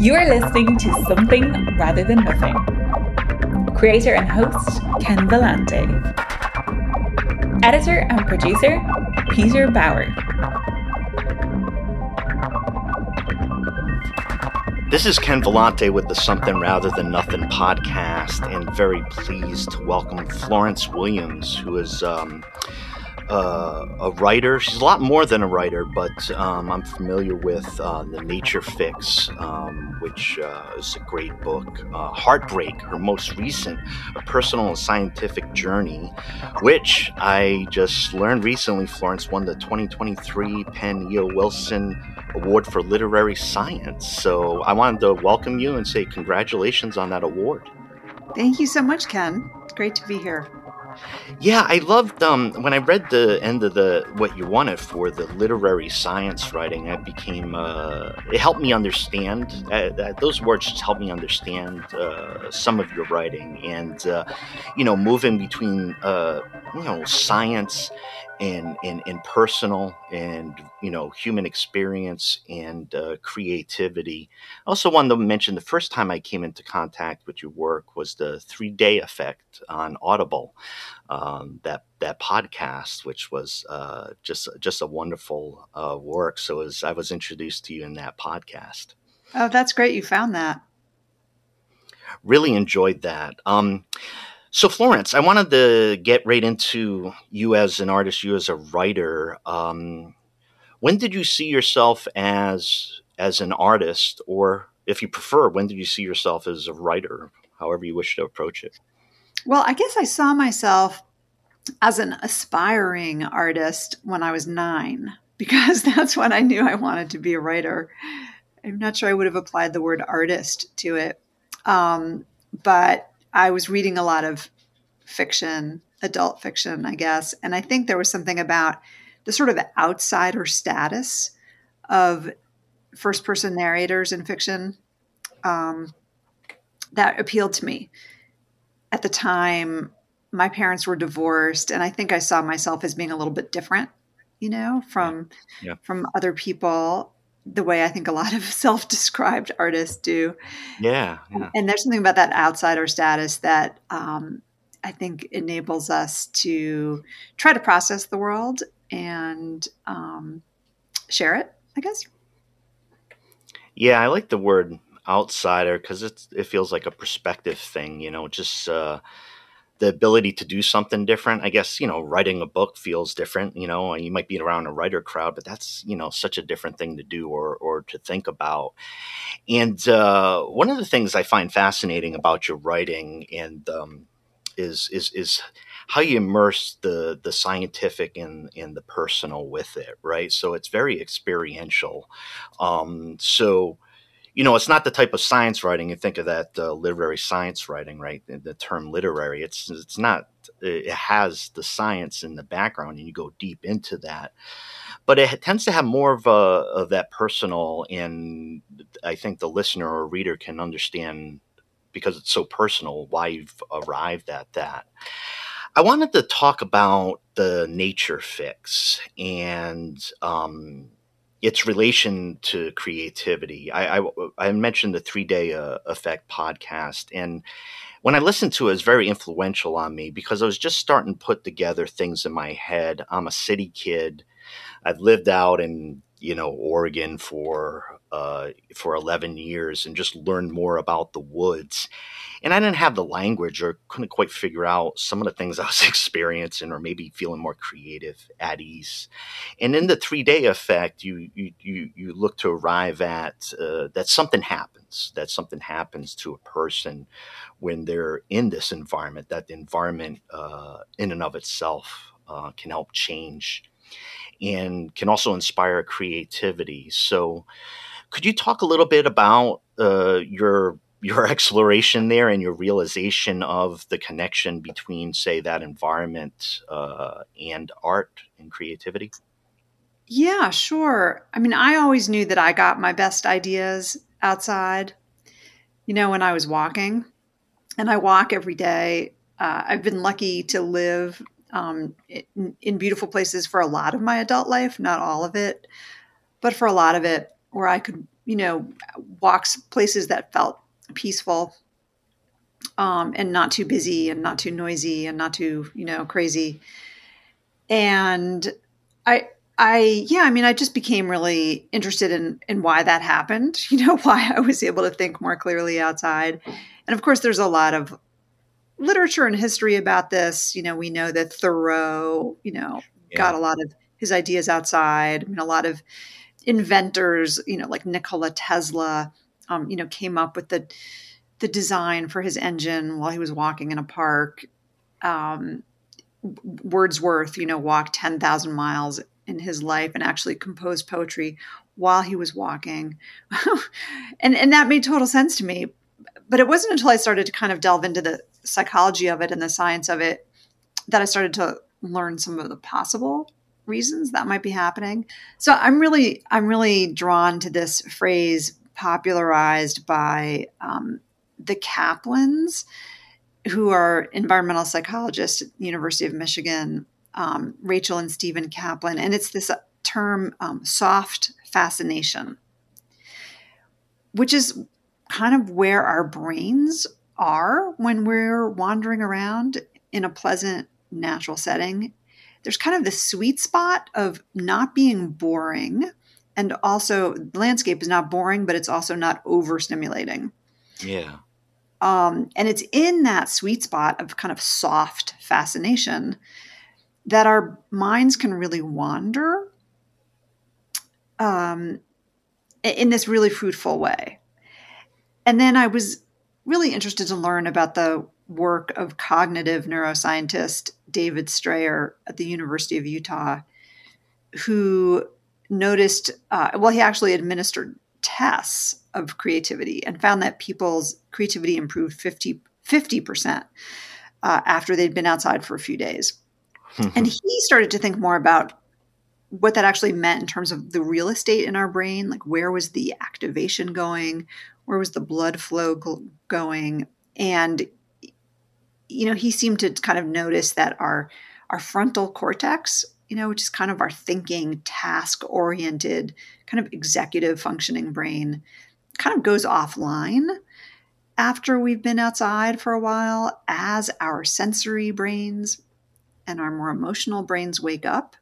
You are listening to Something Rather Than Nothing. Creator and host Ken Vellante. Editor and producer Peter Bauer. This is Ken Vellante with the Something Rather Than Nothing podcast, and very pleased to welcome Florence Williams, who is um, uh, a writer. She's a lot more than a writer, but um, I'm familiar with uh, The Nature Fix, um, which uh, is a great book. Uh, Heartbreak, her most recent, a personal and scientific journey, which I just learned recently. Florence won the 2023 PEN E.O. Wilson Award for Literary Science. So I wanted to welcome you and say congratulations on that award. Thank you so much, Ken. Great to be here. Yeah, I loved um, when I read the end of the what you wanted for the literary science writing. I became uh, it helped me understand uh, those words just helped me understand uh, some of your writing and uh, you know moving between uh, you know science and, and, and personal and you know human experience and uh, creativity. I also wanted to mention the first time I came into contact with your work was the Three Day Effect on Audible, um, that that podcast, which was uh, just just a wonderful uh, work. So as I was introduced to you in that podcast. Oh, that's great! You found that. Really enjoyed that. Um, so, Florence, I wanted to get right into you as an artist, you as a writer. Um, when did you see yourself as as an artist, or if you prefer, when did you see yourself as a writer? However, you wish to approach it. Well, I guess I saw myself as an aspiring artist when I was nine, because that's when I knew I wanted to be a writer. I'm not sure I would have applied the word artist to it, um, but I was reading a lot of fiction, adult fiction, I guess. And I think there was something about the sort of outsider status of first person narrators in fiction um, that appealed to me. At the time, my parents were divorced, and I think I saw myself as being a little bit different, you know, from yeah. from other people the way I think a lot of self described artists do. Yeah, yeah, And there's something about that outsider status that um, I think enables us to try to process the world and um, share it, I guess. Yeah, I like the word outsider because it's it feels like a perspective thing, you know, just. Uh, the ability to do something different. I guess, you know, writing a book feels different, you know, and you might be around a writer crowd, but that's, you know, such a different thing to do or, or to think about. And uh, one of the things I find fascinating about your writing and um, is, is, is how you immerse the, the scientific and, and the personal with it, right? So it's very experiential. Um, so, you know, it's not the type of science writing you think of that uh, literary science writing, right? The term literary, it's it's not. It has the science in the background, and you go deep into that. But it tends to have more of a of that personal, and I think the listener or reader can understand because it's so personal why you've arrived at that. I wanted to talk about the nature fix and um, its relation to creativity. I, I, I mentioned the Three Day uh, Effect podcast, and when I listened to it, it was very influential on me because I was just starting to put together things in my head. I'm a city kid. I've lived out in you know Oregon for uh, for 11 years and just learned more about the woods and I didn't have the language or couldn't quite figure out some of the things I was experiencing or maybe feeling more creative at ease. And in the three day effect, you, you, you, you look to arrive at uh, that something happens, that something happens to a person when they're in this environment, that the environment uh, in and of itself uh, can help change and can also inspire creativity. So, could you talk a little bit about uh, your your exploration there and your realization of the connection between, say, that environment uh, and art and creativity? Yeah, sure. I mean, I always knew that I got my best ideas outside. You know, when I was walking, and I walk every day. Uh, I've been lucky to live um, in, in beautiful places for a lot of my adult life, not all of it, but for a lot of it where I could, you know, walk places that felt peaceful um, and not too busy and not too noisy and not too, you know, crazy. And I, I, yeah, I mean, I just became really interested in in why that happened. You know, why I was able to think more clearly outside. And of course, there's a lot of literature and history about this. You know, we know that Thoreau, you know, yeah. got a lot of his ideas outside. I mean, a lot of inventors, you know, like Nikola Tesla, um, you know, came up with the the design for his engine while he was walking in a park. Um, Wordsworth, you know, walked ten thousand miles in his life and actually composed poetry while he was walking, and and that made total sense to me. But it wasn't until I started to kind of delve into the psychology of it and the science of it that I started to learn some of the possible reasons that might be happening. So I'm really I'm really drawn to this phrase popularized by um, the Kaplans, who are environmental psychologists at the University of Michigan, um, Rachel and Stephen Kaplan, and it's this term um, soft fascination, which is kind of where our brains are when we're wandering around in a pleasant natural setting there's kind of the sweet spot of not being boring and also the landscape is not boring but it's also not overstimulating. Yeah. Um, and it's in that sweet spot of kind of soft fascination that our minds can really wander um, in this really fruitful way. And then i was really interested to learn about the work of cognitive neuroscientist David Strayer at the University of Utah, who noticed, uh, well, he actually administered tests of creativity and found that people's creativity improved 50, 50% uh, after they'd been outside for a few days. and he started to think more about what that actually meant in terms of the real estate in our brain like where was the activation going where was the blood flow going and you know, he seemed to kind of notice that our our frontal cortex, you know, which is kind of our thinking, task oriented, kind of executive functioning brain, kind of goes offline after we've been outside for a while as our sensory brains and our more emotional brains wake up.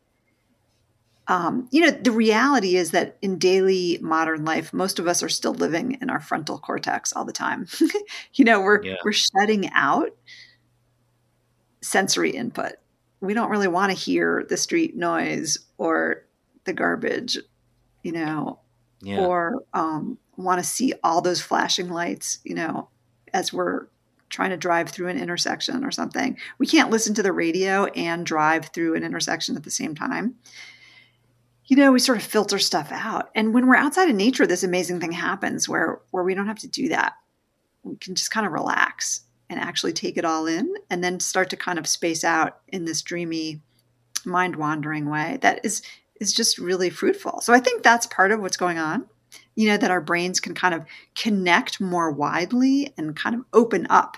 Um, you know, the reality is that in daily modern life, most of us are still living in our frontal cortex all the time. you know, we're yeah. we're shutting out sensory input. We don't really want to hear the street noise or the garbage, you know, yeah. or um, want to see all those flashing lights, you know, as we're trying to drive through an intersection or something. We can't listen to the radio and drive through an intersection at the same time. You know, we sort of filter stuff out. And when we're outside in nature, this amazing thing happens where where we don't have to do that. We can just kind of relax and actually take it all in and then start to kind of space out in this dreamy mind wandering way that is is just really fruitful. So i think that's part of what's going on you know that our brains can kind of connect more widely and kind of open up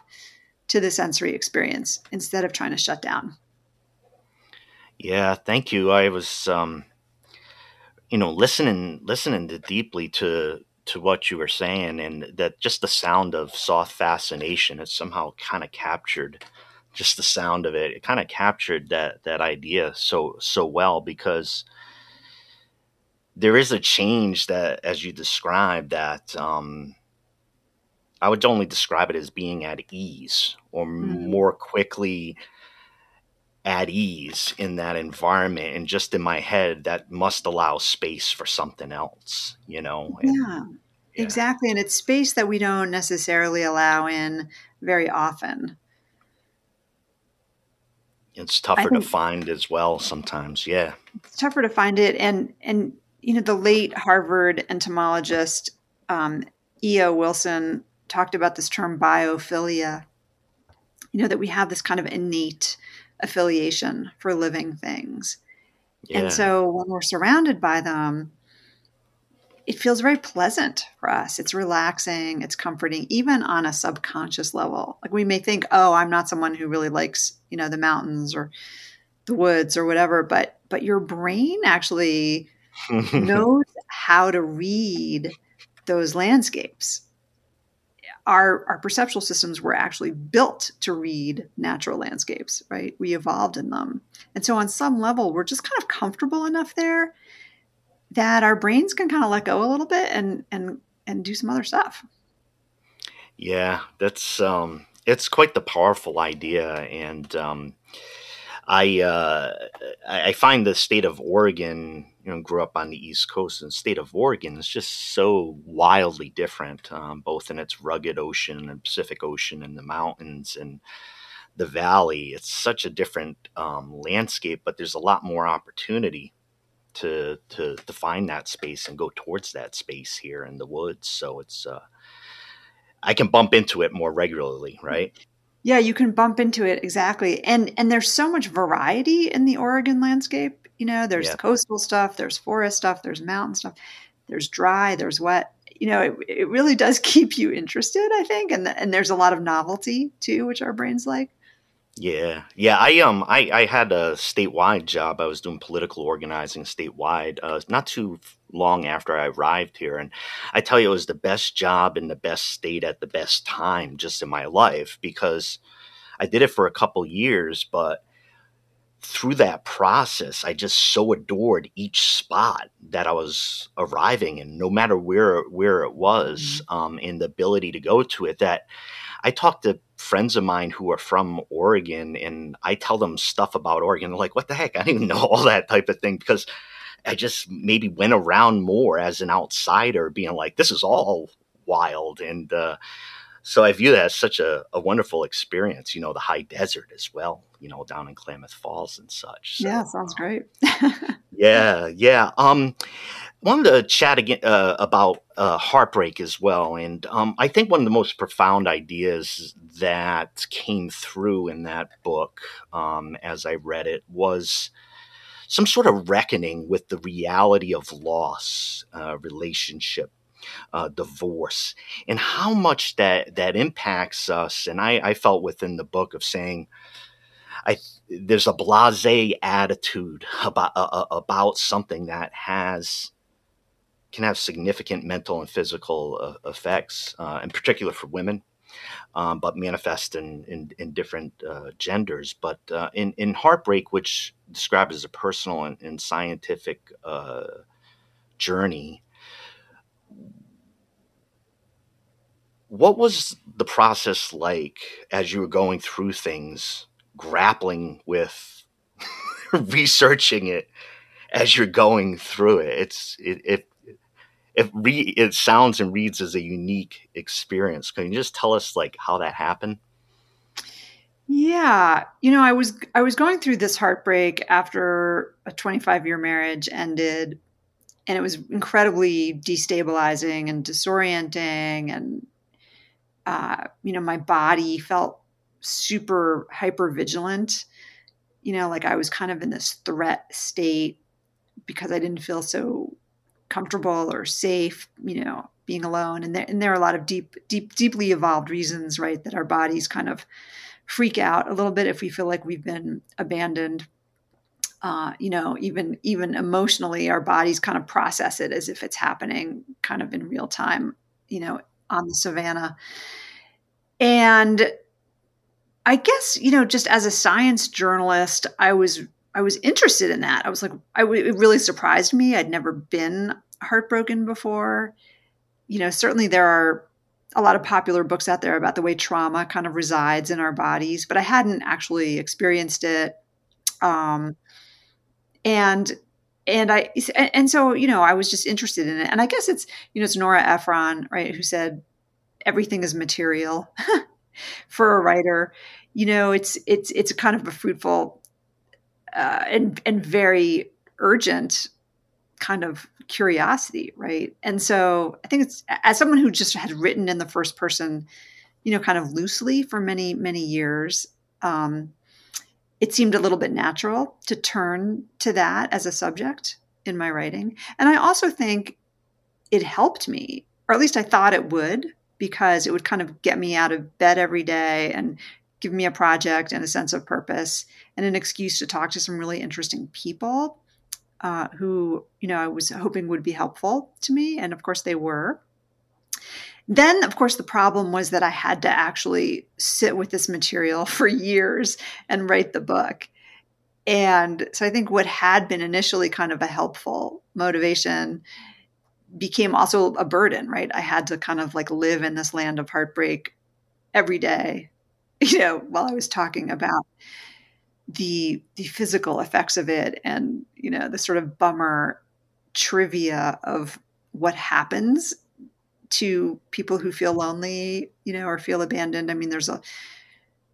to the sensory experience instead of trying to shut down. Yeah thank you. I was um you know listening listening to deeply to to what you were saying and that just the sound of soft fascination is somehow kind of captured just the sound of it it kind of captured that that idea so so well because there is a change that as you described that um i would only describe it as being at ease or mm-hmm. more quickly at ease in that environment and just in my head that must allow space for something else you know and, yeah, yeah, exactly and it's space that we don't necessarily allow in very often. It's tougher to find as well sometimes yeah. It's tougher to find it and and you know the late harvard entomologist um, eo wilson talked about this term biophilia you know that we have this kind of innate affiliation for living things. Yeah. And so when we're surrounded by them, it feels very pleasant for us. It's relaxing, it's comforting, even on a subconscious level. Like we may think, oh, I'm not someone who really likes, you know, the mountains or the woods or whatever, but but your brain actually knows how to read those landscapes. Our, our perceptual systems were actually built to read natural landscapes, right? We evolved in them. And so, on some level, we're just kind of comfortable enough there that our brains can kind of let go a little bit and, and, and do some other stuff. Yeah, that's um, it's quite the powerful idea, and um, I uh, I find the state of Oregon, you know, grew up on the East Coast, and state of Oregon is just so wildly different, um, both in its rugged ocean and Pacific Ocean and the mountains and the valley. It's such a different um, landscape, but there's a lot more opportunity to to to find that space and go towards that space here in the woods. So it's uh, I can bump into it more regularly, right? Yeah, you can bump into it exactly. And and there's so much variety in the Oregon landscape. You know, there's yeah. coastal stuff, there's forest stuff, there's mountain stuff, there's dry, there's wet. You know, it, it really does keep you interested, I think, and the, and there's a lot of novelty too, which our brains like. Yeah, yeah. I um, I I had a statewide job. I was doing political organizing statewide. Uh, not too long after I arrived here, and I tell you, it was the best job in the best state at the best time, just in my life, because I did it for a couple years, but through that process, I just so adored each spot that I was arriving in, no matter where where it was, mm-hmm. um, and the ability to go to it. That I talked to friends of mine who are from Oregon and I tell them stuff about Oregon. They're like, what the heck? I didn't even know all that type of thing because I just maybe went around more as an outsider, being like, this is all wild. And uh, so I view that as such a, a, wonderful experience, you know, the high desert as well, you know, down in Klamath Falls and such. So, yeah, sounds great. yeah, yeah. Um, wanted to chat again uh, about uh, heartbreak as well, and um, I think one of the most profound ideas that came through in that book, um, as I read it, was some sort of reckoning with the reality of loss, uh, relationship, uh, divorce, and how much that that impacts us. And I, I felt within the book of saying. I, there's a blasé attitude about uh, uh, about something that has can have significant mental and physical uh, effects, uh, in particular for women, um, but manifest in, in, in different uh, genders. But uh, in, in heartbreak, which described as a personal and, and scientific uh, journey, what was the process like as you were going through things, grappling with researching it as you're going through it? It's it, it it re- it sounds and reads as a unique experience. Can you just tell us like how that happened? Yeah, you know, I was I was going through this heartbreak after a 25 year marriage ended, and it was incredibly destabilizing and disorienting, and uh, you know, my body felt super hyper vigilant. You know, like I was kind of in this threat state because I didn't feel so comfortable or safe, you know, being alone. And there, and there are a lot of deep, deep, deeply evolved reasons, right, that our bodies kind of freak out a little bit if we feel like we've been abandoned. Uh, you know, even even emotionally, our bodies kind of process it as if it's happening, kind of in real time. You know, on the savannah, and I guess you know, just as a science journalist, I was I was interested in that. I was like, I, it really surprised me. I'd never been heartbroken before. You know, certainly there are a lot of popular books out there about the way trauma kind of resides in our bodies, but I hadn't actually experienced it. Um, and and I and so you know I was just interested in it, and I guess it's you know it's Nora Ephron right who said everything is material for a writer. You know, it's it's it's kind of a fruitful uh, and and very urgent kind of curiosity, right? And so I think it's as someone who just had written in the first person, you know, kind of loosely for many many years. Um, it seemed a little bit natural to turn to that as a subject in my writing. And I also think it helped me, or at least I thought it would, because it would kind of get me out of bed every day and give me a project and a sense of purpose and an excuse to talk to some really interesting people uh, who you know I was hoping would be helpful to me, and of course they were. Then, of course, the problem was that I had to actually sit with this material for years and write the book. And so I think what had been initially kind of a helpful motivation became also a burden, right? I had to kind of like live in this land of heartbreak every day, you know, while I was talking about the the physical effects of it and, you know, the sort of bummer trivia of what happens to people who feel lonely, you know, or feel abandoned. I mean, there's a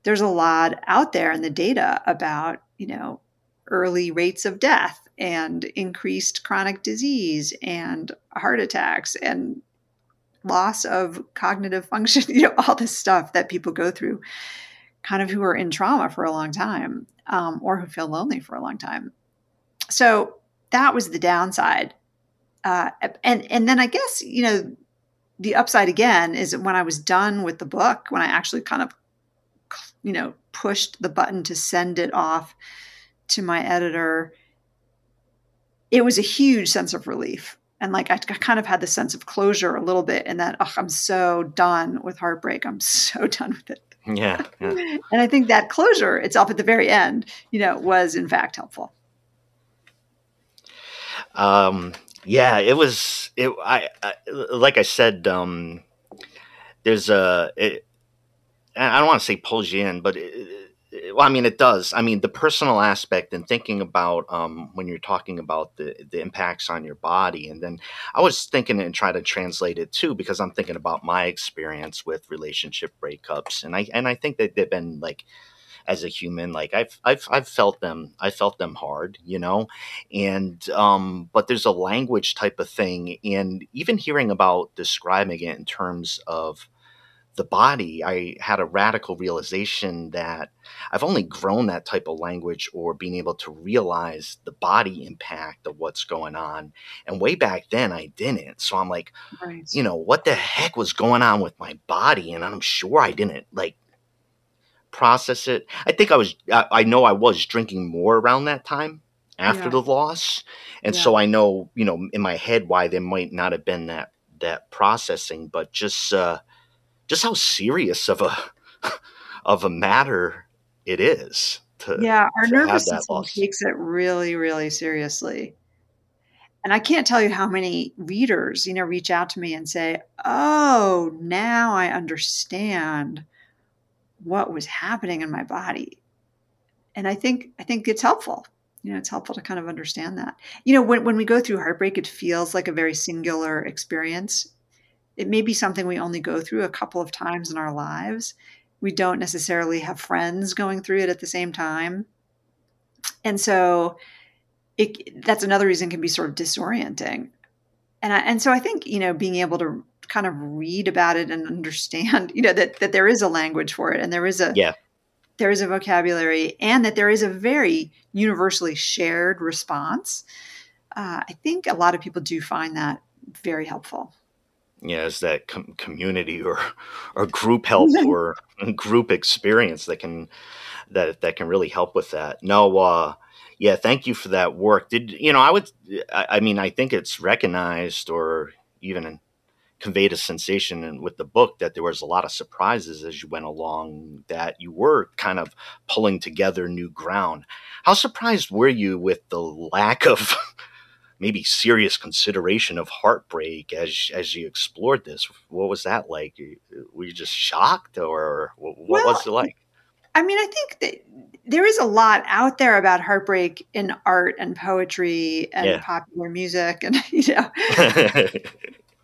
there's a lot out there in the data about, you know, early rates of death and increased chronic disease and heart attacks and loss of cognitive function, you know, all this stuff that people go through kind of who are in trauma for a long time um, or who feel lonely for a long time. So that was the downside. Uh, and and then I guess you know the upside again is that when I was done with the book, when I actually kind of, you know, pushed the button to send it off to my editor, it was a huge sense of relief. And like I kind of had the sense of closure a little bit, and that oh, I'm so done with heartbreak. I'm so done with it. Yeah, yeah. and I think that closure itself at the very end, you know, was in fact helpful. Um, yeah, it was. It I, I like I said. Um, there's a. It, I don't want to say pulls you in, but it, it, well, I mean it does. I mean the personal aspect and thinking about um, when you're talking about the the impacts on your body, and then I was thinking and trying to translate it too because I'm thinking about my experience with relationship breakups, and I and I think that they've been like as a human. Like I've I've I've felt them. I felt them hard, you know, and um, but there's a language type of thing, and even hearing about describing it in terms of the body, I had a radical realization that I've only grown that type of language or being able to realize the body impact of what's going on. And way back then, I didn't. So I'm like, right. you know, what the heck was going on with my body? And I'm sure I didn't like process it. I think I was, I, I know I was drinking more around that time after yeah. the loss. And yeah. so I know, you know, in my head why there might not have been that, that processing, but just, uh, just how serious of a, of a matter it is. To, yeah. Our nervous system takes it really, really seriously. And I can't tell you how many readers, you know, reach out to me and say, "Oh, now I understand what was happening in my body. And I think I think it's helpful. You know, it's helpful to kind of understand that. You know, when, when we go through heartbreak, it feels like a very singular experience. It may be something we only go through a couple of times in our lives. We don't necessarily have friends going through it at the same time. And so it, that's another reason can be sort of disorienting. And I, and so I think, you know, being able to kind of read about it and understand, you know, that that there is a language for it and there is a yeah. there is a vocabulary and that there is a very universally shared response. Uh, I think a lot of people do find that very helpful. Yeah, is that com- community or or group help or group experience that can that that can really help with that. No, uh, yeah, thank you for that work. Did you know? I would. I, I mean, I think it's recognized or even conveyed a sensation and with the book that there was a lot of surprises as you went along that you were kind of pulling together new ground. How surprised were you with the lack of maybe serious consideration of heartbreak as as you explored this? What was that like? Were you just shocked or what well, was it like? I mean i think that there is a lot out there about heartbreak in art and poetry and yeah. popular music and you know.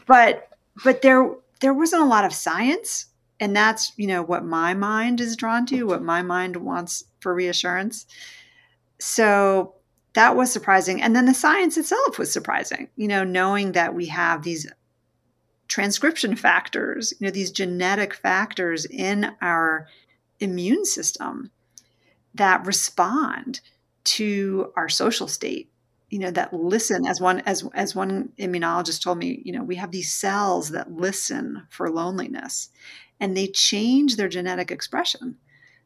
But but there there wasn't a lot of science. And that's you know what my mind is drawn to what my mind wants for reassurance. So that was surprising. And then the science itself was surprising you know knowing that we have these transcription factors you know these genetic factors in our immune system that respond to our social state you know that listen as one as as one immunologist told me you know we have these cells that listen for loneliness and they change their genetic expression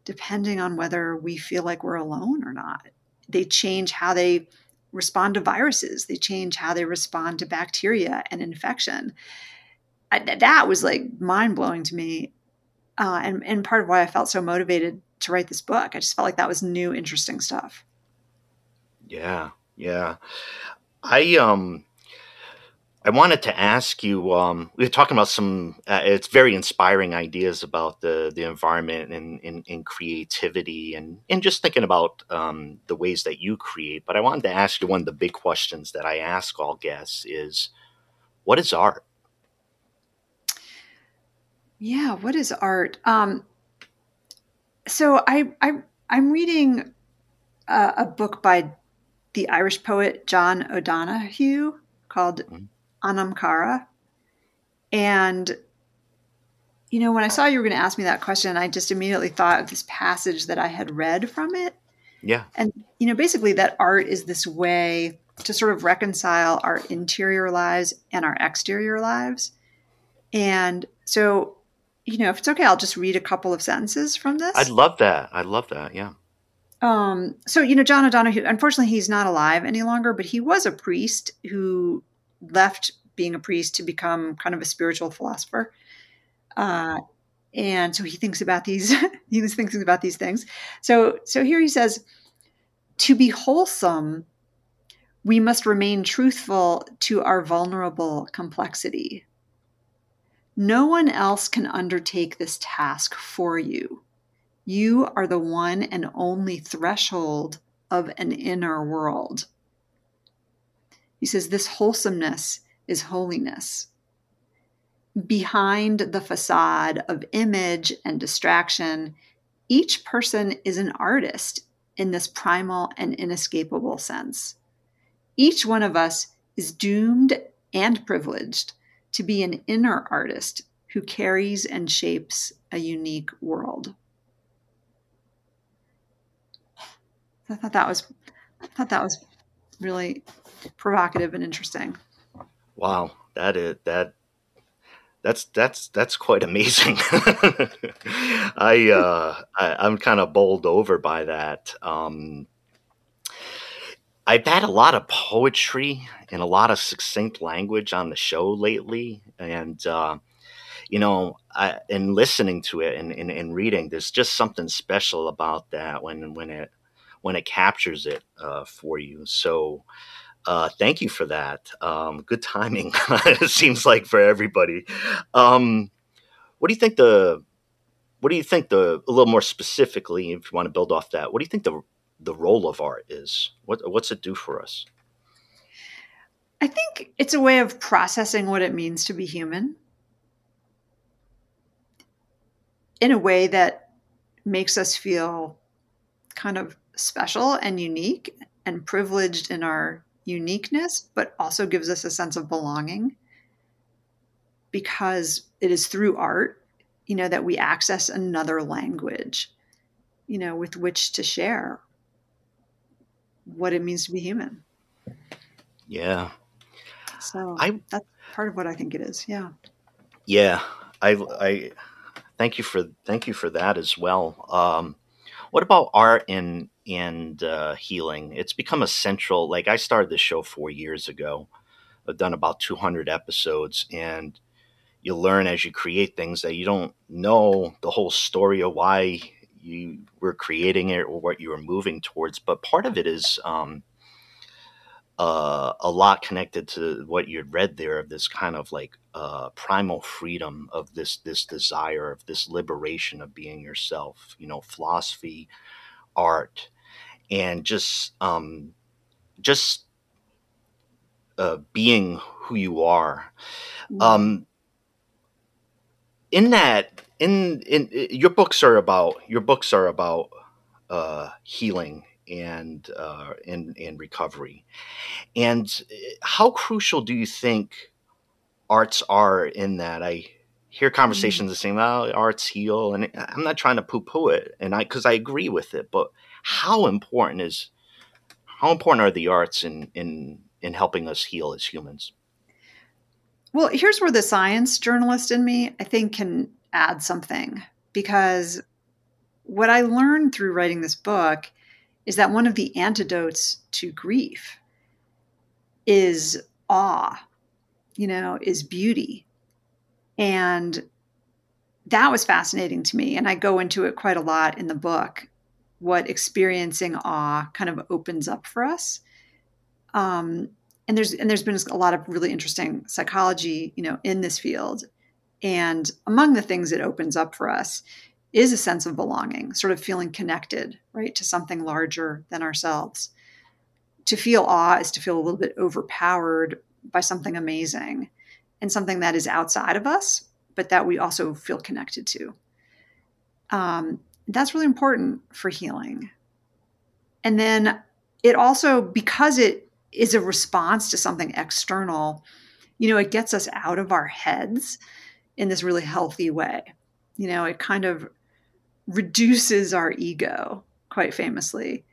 depending on whether we feel like we're alone or not they change how they respond to viruses, they change how they respond to bacteria and infection. I, that was like mind blowing to me. Uh, and, and part of why I felt so motivated to write this book. I just felt like that was new, interesting stuff. Yeah, yeah. I um I wanted to ask you. Um, we were talking about some. Uh, it's very inspiring ideas about the the environment and, and creativity, and and just thinking about um, the ways that you create. But I wanted to ask you one of the big questions that I ask all guests is, what is art? Yeah, what is art? Um, so I I I'm reading a, a book by the Irish poet John O'Donohue called. Mm-hmm Anam Cara. And, you know, when I saw you were going to ask me that question, I just immediately thought of this passage that I had read from it. Yeah. And, you know, basically that art is this way to sort of reconcile our interior lives and our exterior lives. And so, you know, if it's okay, I'll just read a couple of sentences from this. I'd love that. I'd love that. Yeah. Um, so, you know, John O'Donohue, unfortunately, he's not alive any longer, but he was a priest who left being a priest to become kind of a spiritual philosopher. Uh, and so he thinks about these he was thinking about these things. So so here he says, to be wholesome, we must remain truthful to our vulnerable complexity. No one else can undertake this task for you. You are the one and only threshold of an inner world. He says, This wholesomeness is holiness. Behind the facade of image and distraction, each person is an artist in this primal and inescapable sense. Each one of us is doomed and privileged to be an inner artist who carries and shapes a unique world. I thought that was I thought that was really provocative and interesting. Wow, that is that that's that's that's quite amazing. I, uh, I am kind of bowled over by that. Um, I've had a lot of poetry and a lot of succinct language on the show lately, and uh, you know, I, in listening to it and, and, and, reading, there's just something special about that when when it when it captures it uh, for you. So uh, thank you for that. Um, good timing, it seems like for everybody. Um, what do you think the what do you think the a little more specifically, if you want to build off that, what do you think the the role of art is? What what's it do for us? I think it's a way of processing what it means to be human in a way that makes us feel kind of special and unique and privileged in our uniqueness, but also gives us a sense of belonging because it is through art, you know, that we access another language, you know, with which to share what it means to be human. Yeah. So I, that's part of what I think it is. Yeah. Yeah. I, I, thank you for, thank you for that as well. Um, what about art and and uh, healing? It's become a central. Like I started this show four years ago. I've done about 200 episodes, and you learn as you create things that you don't know the whole story of why you were creating it or what you were moving towards. But part of it is um, uh, a lot connected to what you'd read there of this kind of like uh, primal freedom of this this desire of this liberation of being yourself. You know, philosophy, art, and just um, just uh, being who you are. Mm-hmm. Um, in that, in in your books are about your books are about uh, healing and uh, and and recovery. And uh, how crucial do you think arts are in that? I hear conversations mm. saying, "Well, arts heal," and I'm not trying to poo-poo it, and I because I agree with it. But how important is how important are the arts in in in helping us heal as humans? Well, here's where the science journalist in me, I think, can add something because what I learned through writing this book is that one of the antidotes to grief is awe, you know, is beauty. And that was fascinating to me. And I go into it quite a lot in the book what experiencing awe kind of opens up for us. Um, and there's and there's been a lot of really interesting psychology, you know, in this field. And among the things it opens up for us is a sense of belonging, sort of feeling connected, right, to something larger than ourselves. To feel awe is to feel a little bit overpowered by something amazing and something that is outside of us, but that we also feel connected to. Um, that's really important for healing. And then it also, because it is a response to something external, you know, it gets us out of our heads in this really healthy way. You know, it kind of reduces our ego quite famously.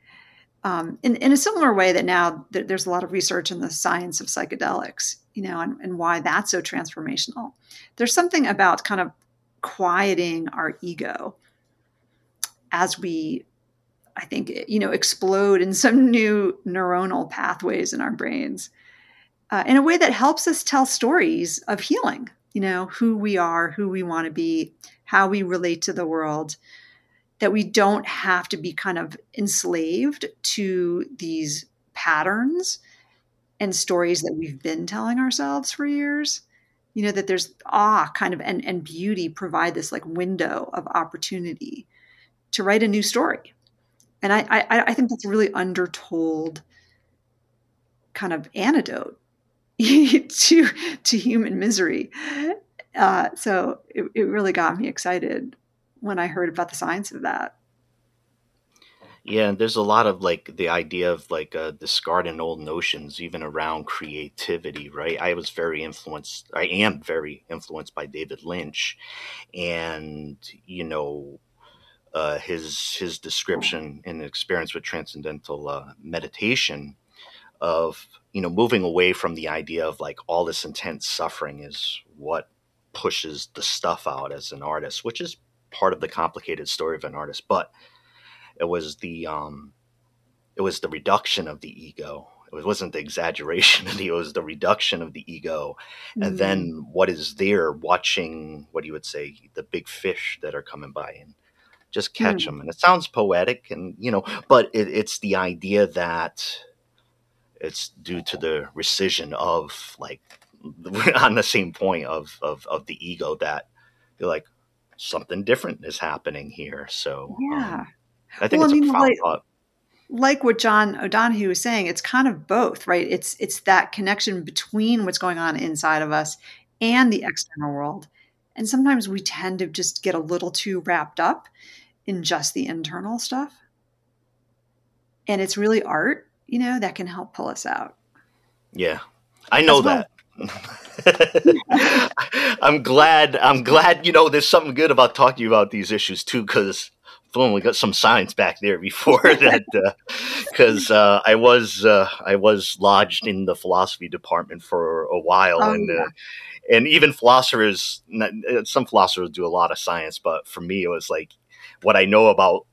Um, in, in a similar way that now th- there's a lot of research in the science of psychedelics, you know, and, and why that's so transformational. There's something about kind of quieting our ego as we I think, you know, explode in some new neuronal pathways in our brains uh, in a way that helps us tell stories of healing, you know, who we are, who we want to be, how we relate to the world, that we don't have to be kind of enslaved to these patterns and stories that we've been telling ourselves for years. You know that there's awe kind of and, and beauty provide this like window of opportunity to write a new story. And i i, I think that's a really undertold kind of antidote to to human misery. Uh, so it, it really got me excited when I heard about the science of that. Yeah, there's a lot of like the idea of like uh, discarding old notions, even around creativity, right? I was very influenced, I am very influenced by David Lynch, and you know, uh, his his description and experience with transcendental uh, meditation of you know moving away from the idea of like all this intense suffering is what pushes the stuff out as an artist, which is part of the complicated story of an artist, but it was the um, it was the reduction of the ego. It wasn't the exaggeration of the, ego, it was the reduction of the ego. Mm-hmm. And then what is there watching, what you would say, the big fish that are coming by and just catch mm. them. And it sounds poetic and, you know, but it, it's the idea that it's due to the rescission of like, on the same point of, of, of the ego that you're like, something different is happening here. So yeah, um, I think well, it's I mean, a like, thought. Like what John O'Donohue was saying, it's kind of both, right? It's it's that connection between what's going on inside of us and the external world. And sometimes we tend to just get a little too wrapped up in just the internal stuff. And it's really art, you know, that can help pull us out. Yeah. I know well. that. I'm glad. I'm glad. You know, there's something good about talking about these issues too, because boom, we got some science back there before that. Because uh, uh, I was uh, I was lodged in the philosophy department for a while, oh, and uh, yeah. and even philosophers, uh, some philosophers do a lot of science, but for me, it was like what I know about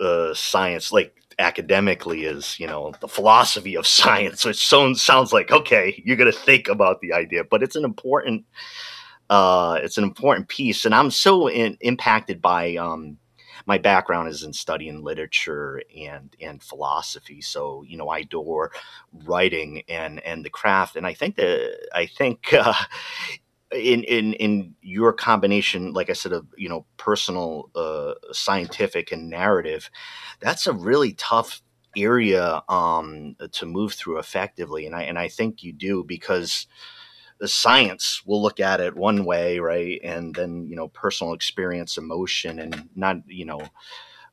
uh, science, like academically is you know the philosophy of science. Which so, sounds like okay you're going to think about the idea but it's an important uh, it's an important piece. And i'm so in, impacted by um, my background is in studying literature and and philosophy. So you know i adore writing and and the craft. And i think that i think uh, in in in your combination like i said of you know personal uh, scientific and narrative that's a really tough area um, to move through effectively and i and i think you do because the science will look at it one way right and then you know personal experience emotion and not you know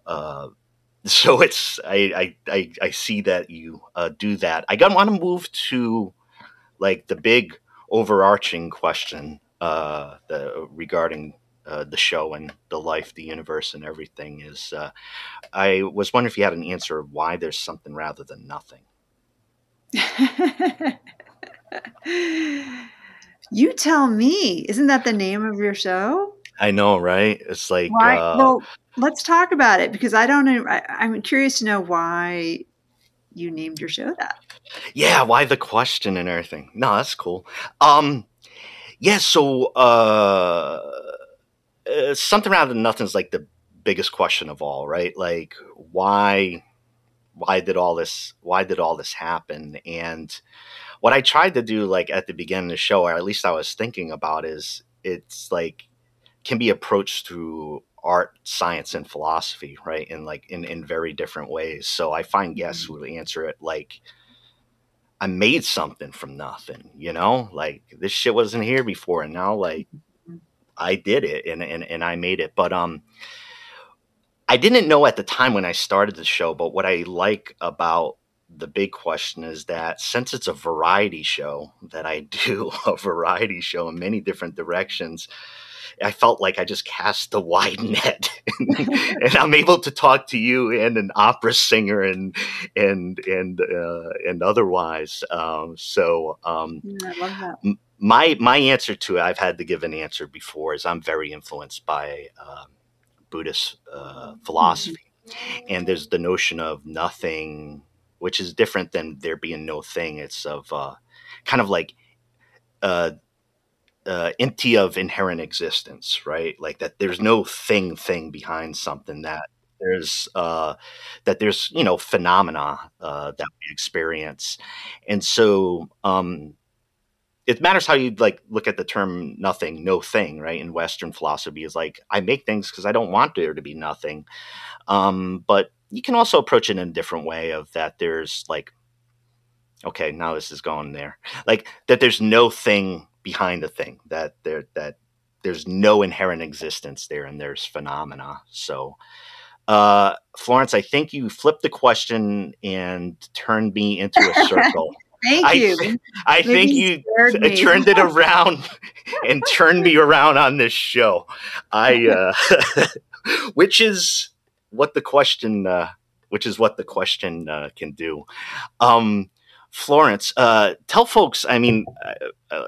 uh, so it's I, I i i see that you uh, do that. I want to move to like the big overarching question uh, the, regarding uh, the show and the life, the universe, and everything is. Uh, I was wondering if you had an answer of why there's something rather than nothing. you tell me. Isn't that the name of your show? I know, right? It's like why, uh, well, let's talk about it because I don't know. I, I'm curious to know why you named your show that. Yeah, why the question and everything? No, that's cool. Um, yeah, so uh, uh, something rather than nothing is like the biggest question of all, right? Like why why did all this why did all this happen? And what I tried to do like at the beginning of the show, or at least I was thinking about is it's like can be approached through art, science, and philosophy, right? In like in, in very different ways. So I find guests mm-hmm. who answer it like I made something from nothing, you know? Like this shit wasn't here before and now like mm-hmm. I did it and, and, and I made it. But um I didn't know at the time when I started the show, but what I like about the big question is that since it's a variety show that I do a variety show in many different directions, I felt like I just cast a wide net, and I'm able to talk to you and an opera singer and and and uh, and otherwise. Um, so um, I love that. my my answer to it, I've had to give an answer before, is I'm very influenced by uh, Buddhist uh, philosophy, mm-hmm. and there's the notion of nothing, which is different than there being no thing. It's of uh, kind of like uh, empty of inherent existence, right? Like that there's no thing thing behind something that there's uh, that there's you know phenomena uh, that we experience, and so um, it matters how you like look at the term nothing, no thing, right? In Western philosophy, is like I make things because I don't want there to be nothing, um, but you can also approach it in a different way of that there's like okay now this is going there like that there's no thing behind the thing that there that there's no inherent existence there and there's phenomena so uh, Florence, I think you flipped the question and turned me into a circle. Thank I, you. I think you t- turned it around and turned me around on this show. I, uh, which is what the question, uh, which is what the question uh, can do. Um, Florence, uh, tell folks. I mean, uh,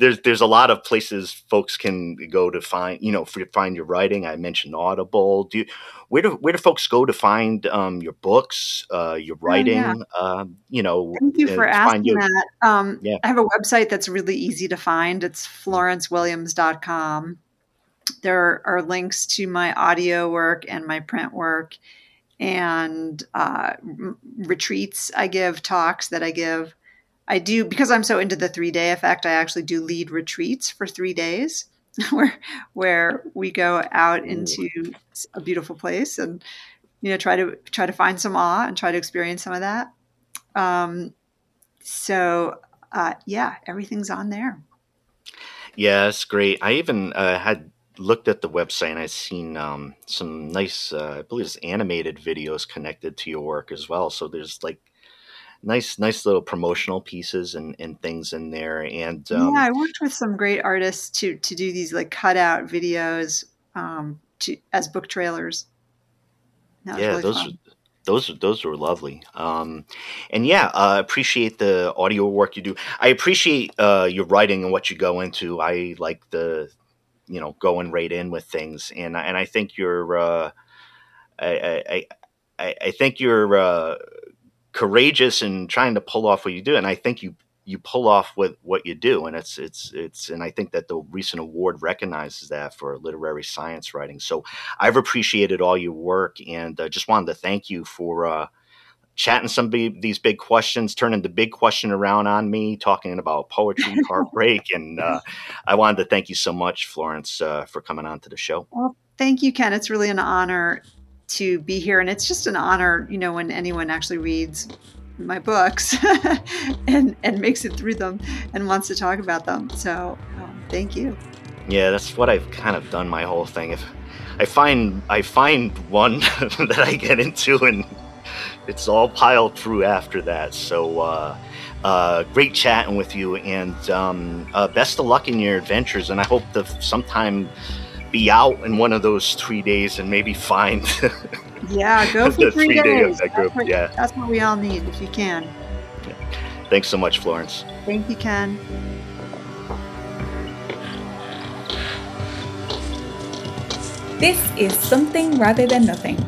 there's there's a lot of places folks can go to find you know find your writing. I mentioned Audible. Do you, where do where do folks go to find um, your books, uh, your writing? Oh, yeah. uh, you know, thank you for asking you. that. Um, yeah. I have a website that's really easy to find. It's florencewilliams.com. There are links to my audio work and my print work and uh, retreats I give, talks that I give. I do because I'm so into the three day effect. I actually do lead retreats for three days, where where we go out into a beautiful place and you know try to try to find some awe and try to experience some of that. Um, so uh, yeah, everything's on there. Yeah, it's great. I even uh, had looked at the website and I've seen um, some nice, uh, I believe it's animated videos connected to your work as well. So there's like nice nice little promotional pieces and, and things in there and um, yeah i worked with some great artists to to do these like cutout videos um to as book trailers. Yeah really those fun. those those were lovely. Um and yeah uh appreciate the audio work you do. I appreciate uh your writing and what you go into. I like the you know going right in with things and and i think you're uh I, I, I, I think you're uh, courageous in trying to pull off what you do and i think you you pull off what what you do and it's it's it's and i think that the recent award recognizes that for literary science writing. So i've appreciated all your work and uh, just wanted to thank you for uh, chatting some of these big questions turning the big question around on me talking about poetry heartbreak and uh, i wanted to thank you so much florence uh, for coming on to the show. Well thank you ken. It's really an honor to be here. And it's just an honor, you know, when anyone actually reads my books and and makes it through them and wants to talk about them. So um, thank you. Yeah, that's what I've kind of done my whole thing. If I find I find one that I get into and it's all piled through after that. So uh, uh, great chatting with you and um, uh, best of luck in your adventures. And I hope to sometime be out in one of those three days and maybe find yeah go for three, three days that group. That's what, yeah that's what we all need if you can yeah. thanks so much florence thank you ken this is something rather than nothing